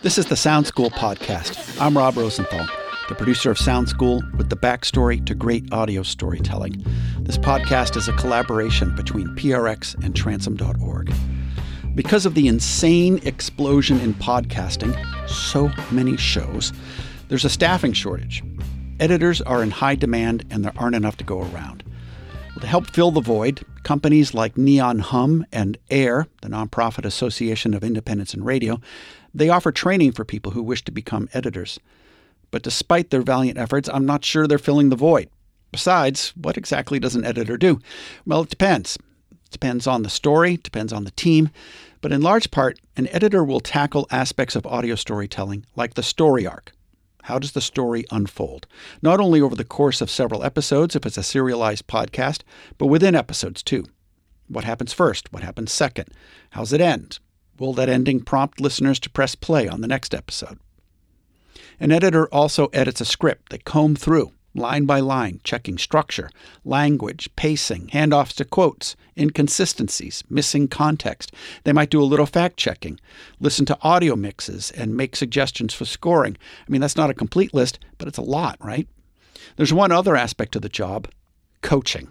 This is the Sound School podcast. I'm Rob Rosenthal, the producer of Sound School with the backstory to great audio storytelling. This podcast is a collaboration between PRX and Transom.org. Because of the insane explosion in podcasting, so many shows, there's a staffing shortage. Editors are in high demand and there aren't enough to go around. Well, to help fill the void, companies like Neon Hum and AIR, the nonprofit association of independents in radio, they offer training for people who wish to become editors. But despite their valiant efforts, I'm not sure they're filling the void. Besides, what exactly does an editor do? Well, it depends. It depends on the story, depends on the team, but in large part, an editor will tackle aspects of audio storytelling like the story arc. How does the story unfold? Not only over the course of several episodes, if it's a serialized podcast, but within episodes too. What happens first? What happens second? How's it end? Will that ending prompt listeners to press play on the next episode? An editor also edits a script. They comb through, line by line, checking structure, language, pacing, handoffs to quotes, inconsistencies, missing context. They might do a little fact checking, listen to audio mixes, and make suggestions for scoring. I mean, that's not a complete list, but it's a lot, right? There's one other aspect to the job coaching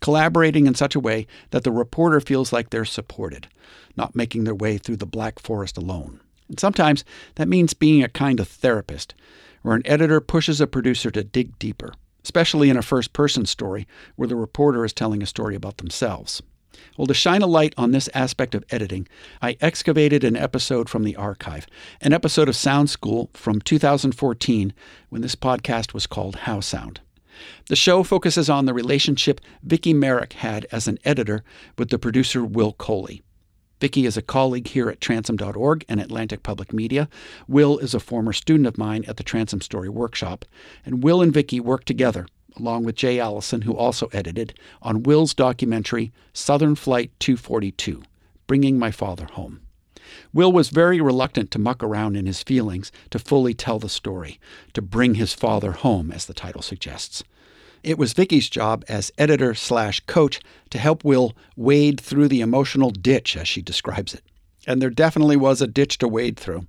collaborating in such a way that the reporter feels like they're supported, not making their way through the Black Forest alone. And sometimes that means being a kind of therapist, where an editor pushes a producer to dig deeper, especially in a first person story where the reporter is telling a story about themselves. Well, to shine a light on this aspect of editing, I excavated an episode from the archive, an episode of Sound School from 2014 when this podcast was called How Sound. The show focuses on the relationship Vicki Merrick had as an editor with the producer Will Coley. Vicki is a colleague here at Transom.org and Atlantic Public Media. Will is a former student of mine at the Transom Story Workshop. And Will and Vicki work together, along with Jay Allison, who also edited, on Will's documentary Southern Flight 242 Bringing My Father Home. Will was very reluctant to muck around in his feelings to fully tell the story, to bring his father home, as the title suggests. It was Vicki's job as editor slash coach to help Will wade through the emotional ditch, as she describes it. And there definitely was a ditch to wade through.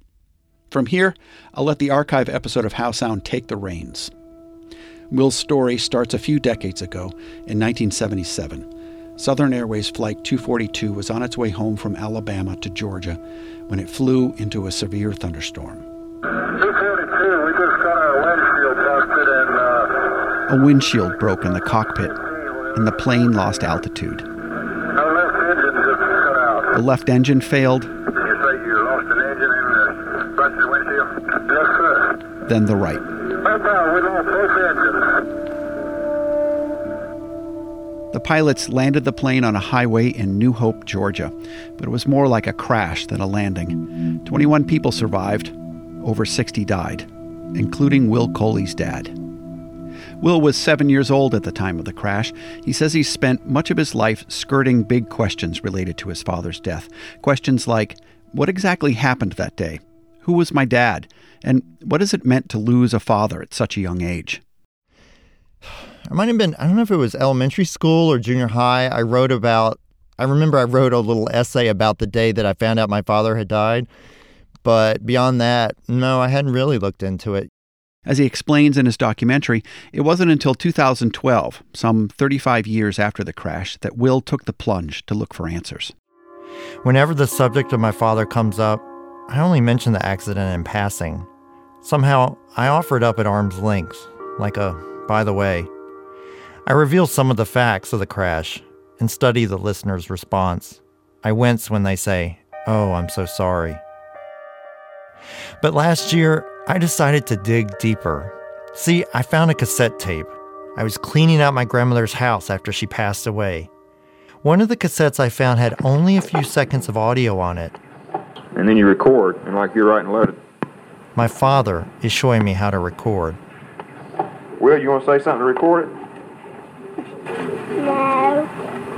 From here, I'll let the archive episode of How Sound take the reins. Will's story starts a few decades ago in 1977. Southern Airways Flight 242 was on its way home from Alabama to Georgia when it flew into a severe thunderstorm. 242, we just got our windshield busted and uh, A windshield broke in the cockpit, and the plane lost altitude. The left engine failed, You you engine the? Yes, then the right. The pilots landed the plane on a highway in New Hope, Georgia, but it was more like a crash than a landing. 21 people survived, over 60 died, including Will Coley's dad. Will was seven years old at the time of the crash. He says he spent much of his life skirting big questions related to his father's death. Questions like what exactly happened that day? Who was my dad? And what has it meant to lose a father at such a young age? I might have been, I don't know if it was elementary school or junior high. I wrote about, I remember I wrote a little essay about the day that I found out my father had died. But beyond that, no, I hadn't really looked into it. As he explains in his documentary, it wasn't until 2012, some 35 years after the crash, that Will took the plunge to look for answers. Whenever the subject of my father comes up, I only mention the accident in passing. Somehow, I offer it up at arm's length, like a by the way. I reveal some of the facts of the crash and study the listener's response. I wince when they say, Oh, I'm so sorry. But last year, I decided to dig deeper. See, I found a cassette tape. I was cleaning out my grandmother's house after she passed away. One of the cassettes I found had only a few seconds of audio on it. and then you record, and like you're writing a letter. My father is showing me how to record. Will, you want to say something to record it? No.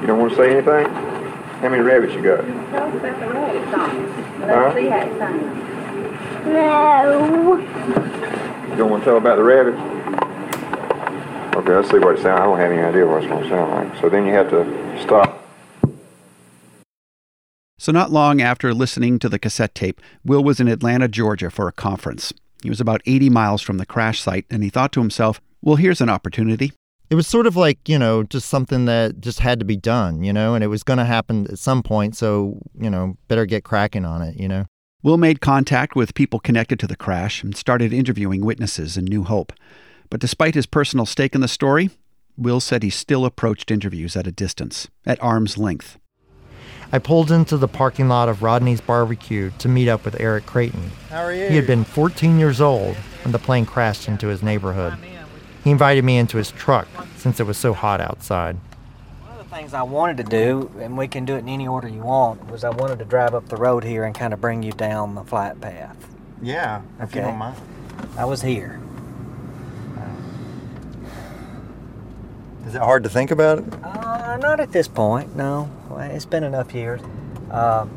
You don't want to say anything? How many rabbits you got? Let's Huh? No. You don't want to tell about the rabbits? Okay, let's see what it sounds. I don't have any idea what it's going to sound like. So then you have to stop. So, not long after listening to the cassette tape, Will was in Atlanta, Georgia for a conference. He was about 80 miles from the crash site, and he thought to himself, well, here's an opportunity. It was sort of like, you know, just something that just had to be done, you know, and it was going to happen at some point. So, you know, better get cracking on it, you know. Will made contact with people connected to the crash and started interviewing witnesses in New Hope. But despite his personal stake in the story, Will said he still approached interviews at a distance, at arm's length. I pulled into the parking lot of Rodney's Barbecue to meet up with Eric Creighton. How are you? He had been 14 years old when the plane crashed into his neighborhood. He invited me into his truck since it was so hot outside. One of the things I wanted to do, and we can do it in any order you want, was I wanted to drive up the road here and kind of bring you down the flight path. Yeah, if you don't mind. I was here. Is it hard to think about it? Uh, not at this point, no. It's been enough years. Uh,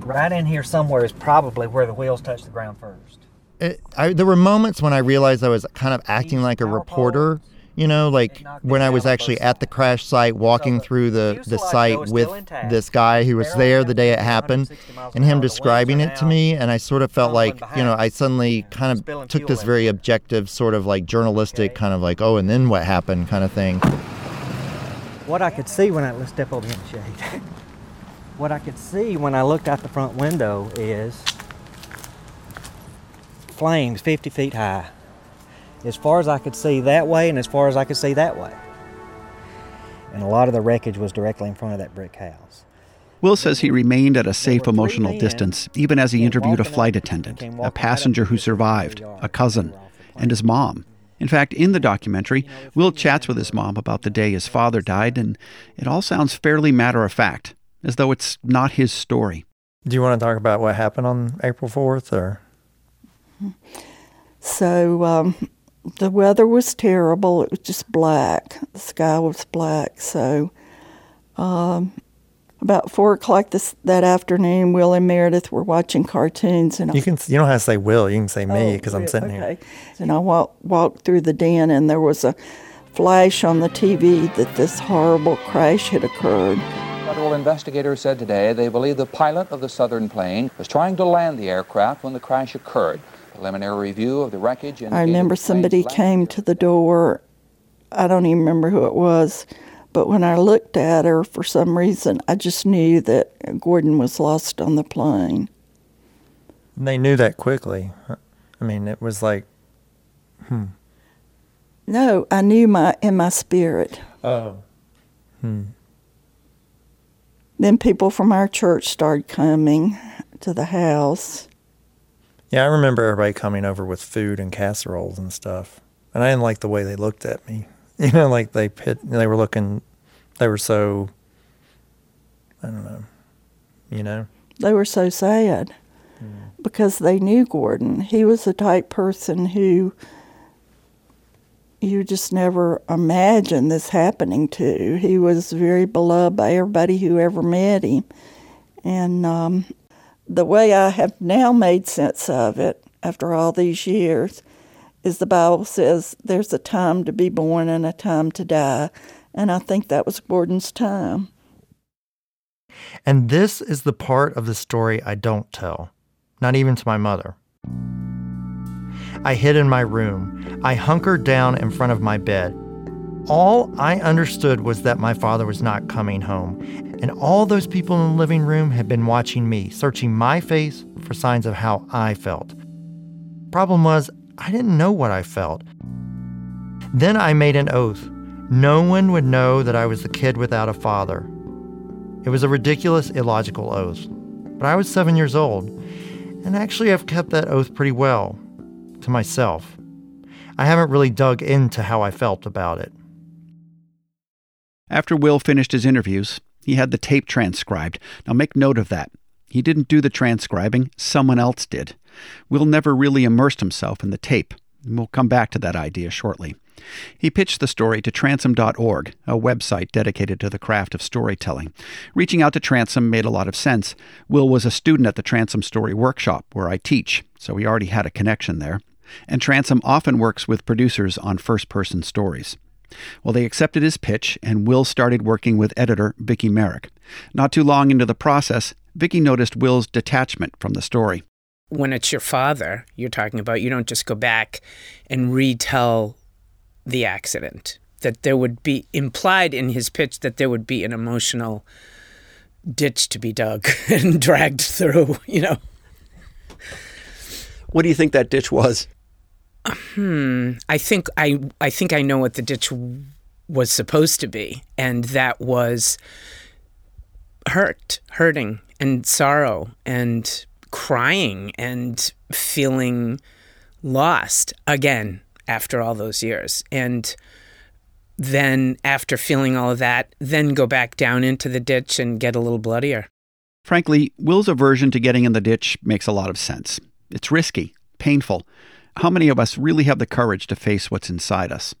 right in here somewhere is probably where the wheels touch the ground first. it I, there were moments when I realized I was kind of acting like a reporter. You know, like when I was actually at the crash site, walking through the, the site with this guy who was there the day it happened, and him describing it to me, and I sort of felt like, you know, I suddenly kind of took this very objective, sort of like journalistic, kind of like, oh, and then what happened kind of thing. What I could see when I let's step over here in the shade. what I could see when I looked out the front window is flames 50 feet high. As far as I could see that way, and as far as I could see that way. And a lot of the wreckage was directly in front of that brick house. Will says he remained at a safe emotional distance, even as he interviewed a flight attendant, a walking right up passenger who survived, a cousin, and his mom. In fact, in the documentary, Will chats with his mom about the day his father died, and it all sounds fairly matter of fact, as though it's not his story. Do you want to talk about what happened on April 4th or? So um, the weather was terrible. It was just black. The sky was black. So um, about four o'clock this that afternoon, Will and Meredith were watching cartoons, and You can you don't have to say Will, you can say me Oh, because I'm yeah, sitting here. And I walk, walked through the den, and there was a flash on the TV that this horrible crash had occurred. Federal investigators said today they believe the pilot of the southern plane was trying to land the aircraft when the crash occurred. Preliminary review of the wreckage. I remember somebody came to the door. I don't even remember who it was, but when I looked at her, for some reason, I just knew that Gordon was lost on the plane. They knew that quickly. I mean, it was like, hmm. No, I knew my in my spirit. oh, Hmm. Then people from our church started coming to the house. Yeah. I remember everybody coming over with food and casseroles and stuff, and I didn't like the way they looked at me. You know, like they pit, they were looking, they were so, I don't know, you know. They were so sad because they knew Gordon. He was the type person who you just never imagined this happening to. He was very beloved by everybody who ever met him. And um, the way I have now made sense of it after all these years is the Bible says there's a time to be born and a time to die. And I think that was Gordon's time. And this is the part of the story I don't tell, not even to my mother. I hid in my room. I hunkered down in front of my bed. All I understood was that my father was not coming home, and all those people in the living room had been watching me, searching my face for signs of how I felt. Problem was, I didn't know what I felt. Then I made an oath. No one would know that I was the kid without a father. It was a ridiculous, illogical oath. But I was seven years old, and actually I've kept that oath pretty well to myself. I haven't really dug into how I felt about it. After Will finished his interviews, he had the tape transcribed. Now make note of that. He didn't do the transcribing, someone else did. Will never really immersed himself in the tape. We'll come back to that idea shortly. He pitched the story to transom.org, a website dedicated to the craft of storytelling. Reaching out to Transom made a lot of sense. Will was a student at the Transom Story Workshop, where I teach, so he already had a connection there. And Transom often works with producers on first person stories. Well, they accepted his pitch, and Will started working with editor Vicki Merrick. Not too long into the process, Vicki noticed Will's detachment from the story. When it's your father you're talking about, you don't just go back and retell the accident. That there would be implied in his pitch that there would be an emotional ditch to be dug and dragged through, you know. What do you think that ditch was? Hmm. I think I I think I know what the ditch was supposed to be, and that was hurt, hurting, and sorrow, and crying, and feeling lost again after all those years, and then after feeling all of that, then go back down into the ditch and get a little bloodier. Frankly, Will's aversion to getting in the ditch makes a lot of sense. It's risky, painful. How many of us really have the courage to face what's inside us?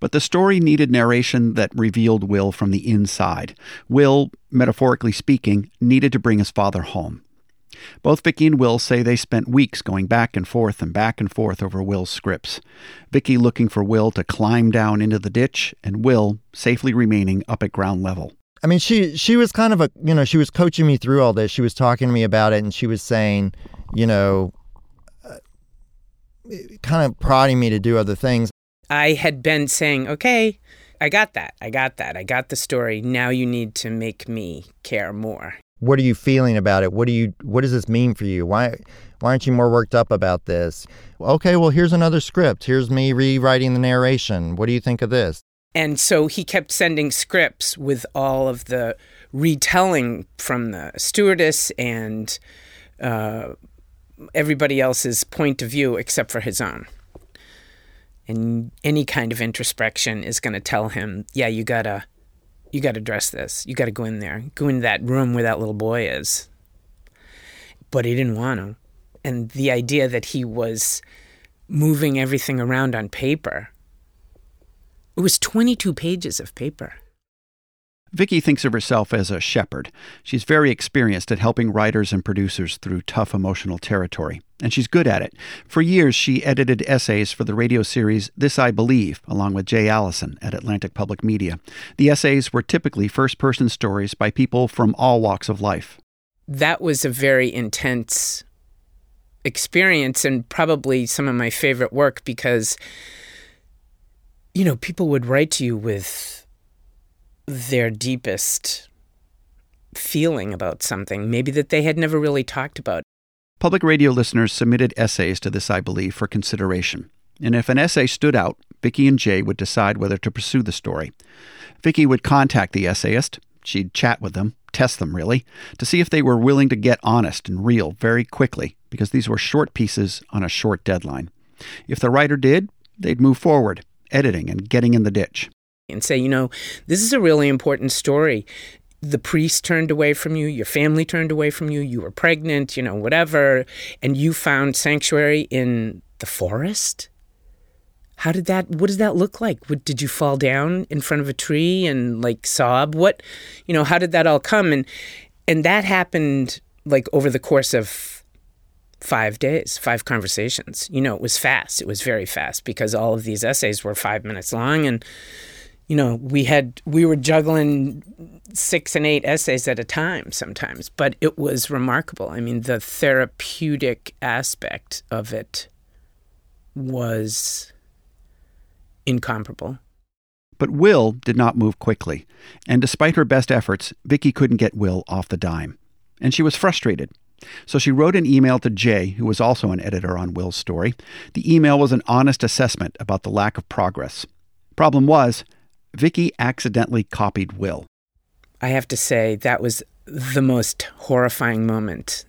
But the story needed narration that revealed Will from the inside. Will, metaphorically speaking, needed to bring his father home. Both Vicki and Will say they spent weeks going back and forth and back and forth over Will's scripts. Vicki looking for Will to climb down into the ditch, and Will safely remaining up at ground level. I mean, she she was kind of a you know she was coaching me through all this. She was talking to me about it, and she was saying, you know, kind of prodding me to do other things. I had been saying, okay, I got that. I got that. I got the story. Now you need to make me care more. What are you feeling about it? What do you what does this mean for you? Why why aren't you more worked up about this? Okay, well here's another script. Here's me rewriting the narration. What do you think of this? And so he kept sending scripts with all of the retelling from the stewardess and uh, everybody else's point of view except for his own. And any kind of introspection is going to tell him, yeah, you gotta, you gotta address this. You gotta go in there, go into that room where that little boy is. But he didn't want to. And the idea that he was moving everything around on paper, it was 22 pages of paper. Vicki thinks of herself as a shepherd. She's very experienced at helping writers and producers through tough emotional territory, and she's good at it. For years, she edited essays for the radio series This I Believe, along with Jay Allison at Atlantic Public Media. The essays were typically first person stories by people from all walks of life. That was a very intense experience and probably some of my favorite work because, you know, people would write to you with their deepest feeling about something, maybe that they had never really talked about. Public radio listeners submitted essays to This I Believe, for consideration. And if an essay stood out, Vicki and Jay would decide whether to pursue the story. Vicki would contact the essayist. She'd chat with them, test them really, to see if they were willing to get honest and real very quickly, because these were short pieces on a short deadline. If the writer did, they'd move forward, editing and getting in the ditch and say, you know, this is a really important story. The priest turned away from you, your family turned away from you, you were pregnant, you know, whatever, and you found sanctuary in the forest? How did that, what does that look like? What, did you fall down in front of a tree and like sob? What, you know, how did that all come? And, and that happened like over the course of five days, five conversations. You know, it was fast. It was very fast because all of these essays were five minutes long and you know, we had we were juggling six and eight essays at a time sometimes, but it was remarkable. I mean, the therapeutic aspect of it was incomparable. But Will did not move quickly, and despite her best efforts, Vicki couldn't get Will off the dime. And she was frustrated. So she wrote an email to Jay, who was also an editor on Will's story. The email was an honest assessment about the lack of progress. Problem was, Vicki accidentally copied Will. I have to say, that was the most horrifying moment.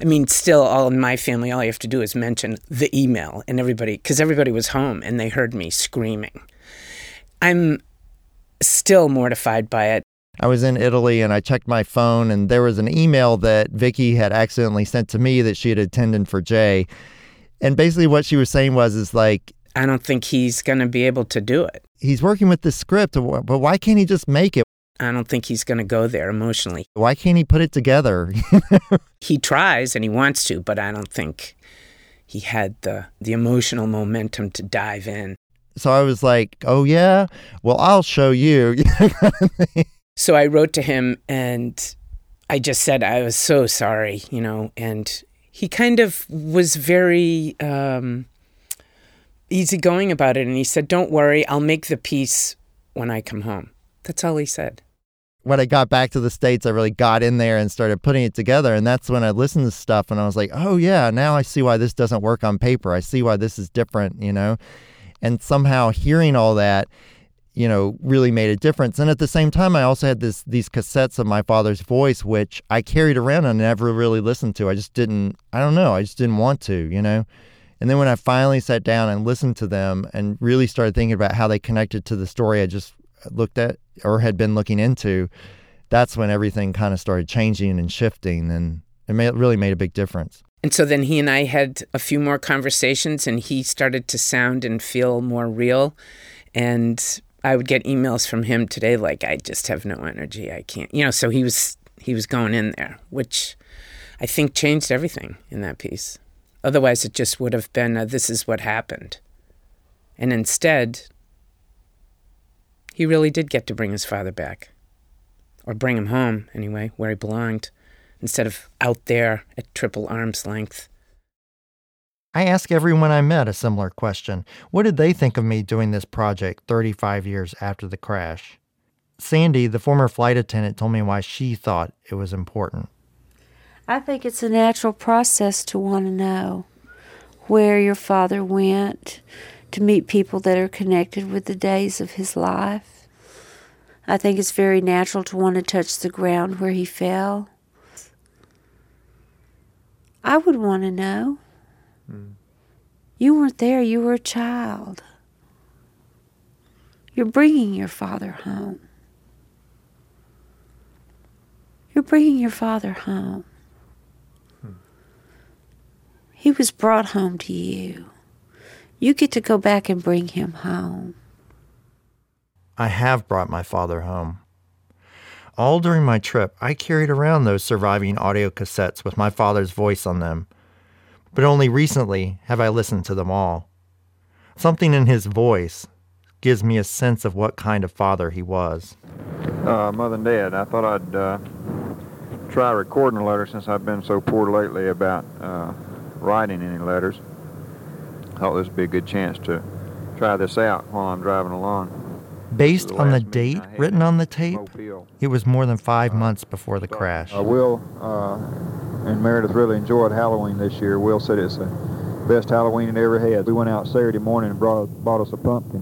I mean, still, all in my family, all you have to do is mention the email, and everybody, because everybody was home and they heard me screaming. I'm still mortified by it. I was in Italy and I checked my phone, and there was an email that Vicki had accidentally sent to me that she had attended for Jay. And basically, what she was saying was, is like, I don't think he's going to be able to do it he's working with the script, but why can't he just make it? I don't think he's going to go there emotionally. Why can't he put it together? he tries and he wants to, but I don't think he had the the emotional momentum to dive in. So I was like, oh, yeah, well, I'll show you. So I wrote to him and I just said I was so sorry, you know, and he kind of was very um, easygoing about it. And he said, Don't worry, I'll make the piece when I come home. That's all he said. when I got back to the States, I really got in there and started putting it together. And that's when I listened to stuff and I was like, oh, yeah, now I see why this doesn't work on paper. I see why this is different, you know? And somehow hearing all that, you know, really made a difference. And at the same time, I also had this these cassettes of my father's voice, which I carried around and never really listened to. I just didn't, I don't know, I just didn't want to, you know? And then when I finally sat down and listened to them and really started thinking about how they connected to the story I just looked at or had been looking into, that's when everything kind of started changing and shifting. And it made, really made a big difference. And so then he and I had a few more conversations, and he started to sound and feel more real. And I would get emails from him today, like, I just have no energy. I can't, you know. So he was he was going in there, which I think changed everything in that piece. Otherwise, it just would have been, this is what happened. And instead, he really did get to bring his father back, or bring him home anyway, where he belonged, instead of out there at triple arm's length. I ask everyone I met a similar question. What did they think of me doing this project 35 years after the crash? Sandy, the former flight attendant, told me why she thought it was important. I think it's a natural process to want to know where your father went, to meet people that are connected with the days of his life. I think it's very natural to want to touch the ground where he fell. I would want to know. Hmm. You weren't there, you were a child. You're bringing your father home. You're bringing your father home. He was brought home to you. You get to go back and bring him home. I have brought my father home. All during my trip, I carried around those surviving audio cassettes with my father's voice on them, but only recently have I listened to them all. Something in his voice gives me a sense of what kind of father he was. Uh, Mother and Dad, I thought I'd uh, try recording a letter since I've been so poor lately about uh, writing any letters. Thought this would be a good chance to try this out while I'm driving along. Based The on the date written on the tape, it was more than five months before the crash. Uh, Will uh, and Meredith really enjoyed Halloween this year. Will said it's the best Halloween he ever had. We went out Saturday morning and brought bought us a pumpkin,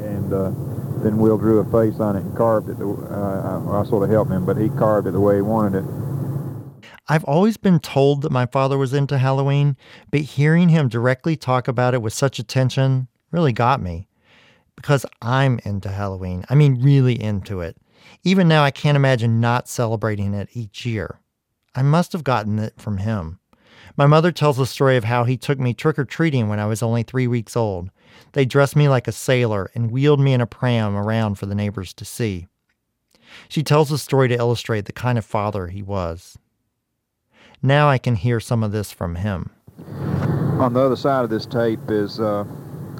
and uh, then Will drew a face on it and carved it. The, uh, I, I sort of helped him, but he carved it the way he wanted it. I've always been told that my father was into Halloween, but hearing him directly talk about it with such attention really got me. Because I'm into Halloween. I mean, really into it. Even now, I can't imagine not celebrating it each year. I must have gotten it from him. My mother tells the story of how he took me trick or treating when I was only three weeks old. They dressed me like a sailor and wheeled me in a pram around for the neighbors to see. She tells the story to illustrate the kind of father he was. Now I can hear some of this from him. On the other side of this tape is uh,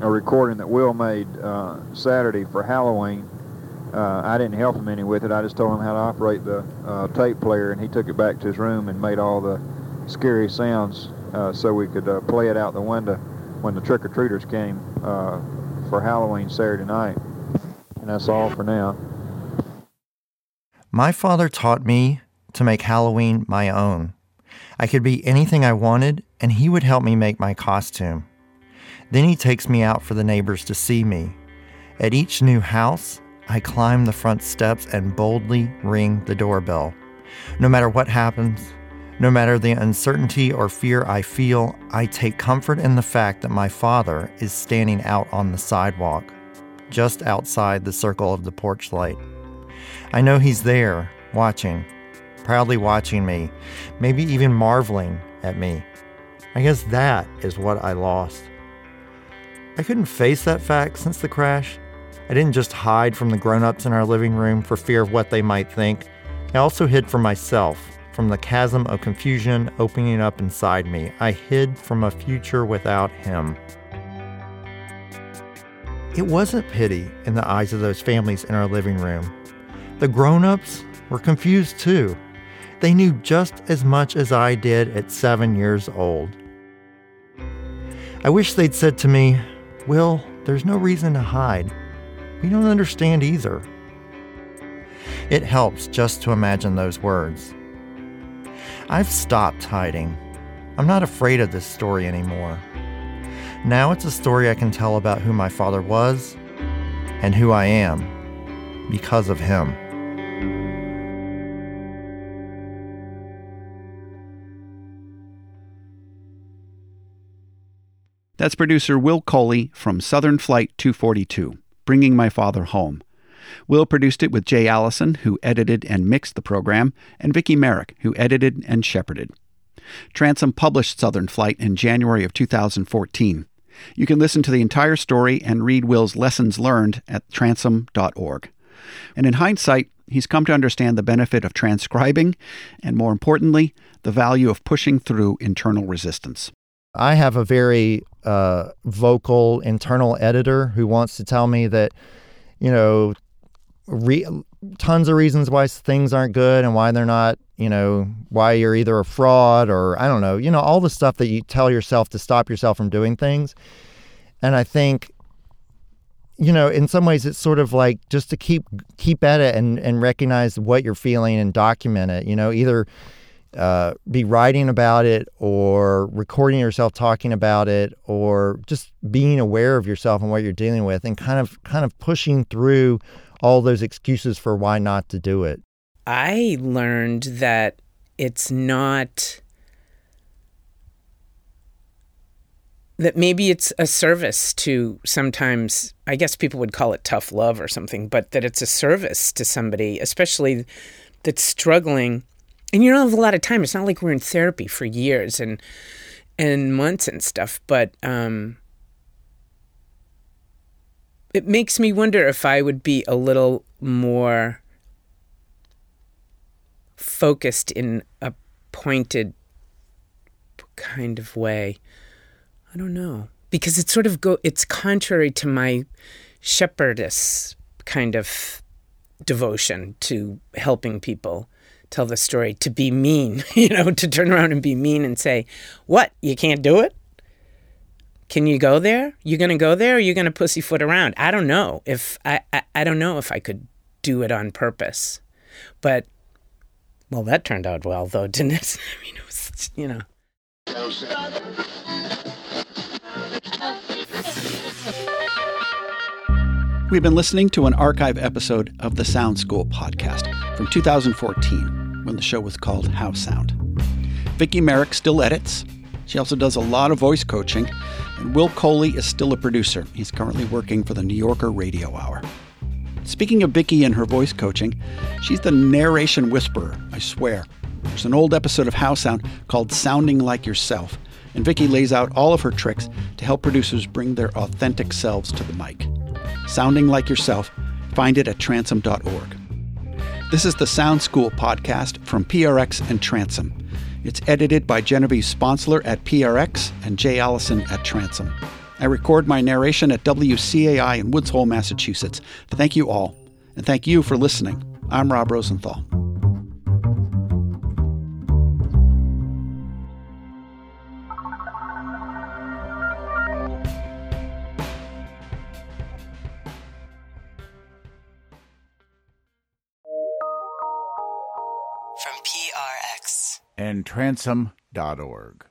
a recording that Will made uh, Saturday for Halloween. Uh, I didn't help him any with it. I just told him how to operate the uh, tape player, and he took it back to his room and made all the scary sounds uh, so we could uh, play it out the window when the trick-or-treaters came uh, for Halloween Saturday night. And that's all for now. My father taught me to make Halloween my own. I could be anything I wanted, and he would help me make my costume. Then he takes me out for the neighbors to see me. At each new house, I climb the front steps and boldly ring the doorbell. No matter what happens, no matter the uncertainty or fear I feel, I take comfort in the fact that my father is standing out on the sidewalk, just outside the circle of the porch light. I know he's there, watching, proudly watching me, maybe even marveling at me. I guess that is what I lost. I couldn't face that fact since the crash. I didn't just hide from the grown ups in our living room for fear of what they might think. I also hid from myself, from the chasm of confusion opening up inside me. I hid from a future without him. It wasn't pity in the eyes of those families in our living room. The grown ups were confused too. They knew just as much as I did at seven years old. I wish they'd said to me, Will, there's no reason to hide. We don't understand either. It helps just to imagine those words. I've stopped hiding. I'm not afraid of this story anymore. Now it's a story I can tell about who my father was and who I am because of him. That's producer Will Coley from Southern Flight 242, Bringing My Father Home. Will produced it with Jay Allison, who edited and mixed the program, and Vicki Merrick, who edited and shepherded. Transom published Southern Flight in January of 2014. You can listen to the entire story and read Will's lessons learned at transom.org. And in hindsight, he's come to understand the benefit of transcribing and, more importantly, the value of pushing through internal resistance. I have a very uh, vocal internal editor who wants to tell me that, you know, re- tons of reasons why things aren't good and why they're not, you know, why you're either a fraud or I don't know, you know, all the stuff that you tell yourself to stop yourself from doing things. And I think, you know, in some ways it's sort of like just to keep keep at it and and recognize what you're feeling and document it. You know, either uh, be writing about it or recording yourself talking about it or just being aware of yourself and what you're dealing with and kind of kind of pushing through all those excuses for why not to do it. I learned that it's not that maybe it's a service to sometimes I guess people would call it tough love or something, but that it's a service to somebody, especially that's struggling. And you don't have a lot of time. It's not like we're in therapy for years and and months and stuff, but um it makes me wonder if I would be a little more focused in a pointed kind of way. I don't know. Because it's sort of go it's contrary to my shepherdess kind of devotion to helping people tell the story, to be mean, you know, to turn around and be mean and say, What, you can't do it? Can you go there? You're gonna go there or you gonna pussyfoot around? I don't know if I, I I don't know if I could do it on purpose. But well that turned out well though, didn't it? I mean it was you know. We've been listening to an archive episode of the Sound School podcast from 2014 when the show was called How Sound. Vicki Merrick still edits. She also does a lot of voice coaching, and Will Coley is still a producer. He's currently working for the New Yorker Radio Hour. Speaking of Vicki and her voice coaching, she's the narration whisperer, I swear. There's an old episode of How Sound called Sounding Like Yourself, and Vicki lays out all of her tricks to help producers bring their authentic selves to the mic. Sounding Like Yourself, find it at transom.org. This is the Sound School podcast from PRX and Transom. It's edited by Genevieve Sponsler at PRX and Jay Allison at Transom. I record my narration at WCAI in Woods Hole, Massachusetts. Thank you all, and thank you for listening. I'm Rob Rosenthal. And transom.org.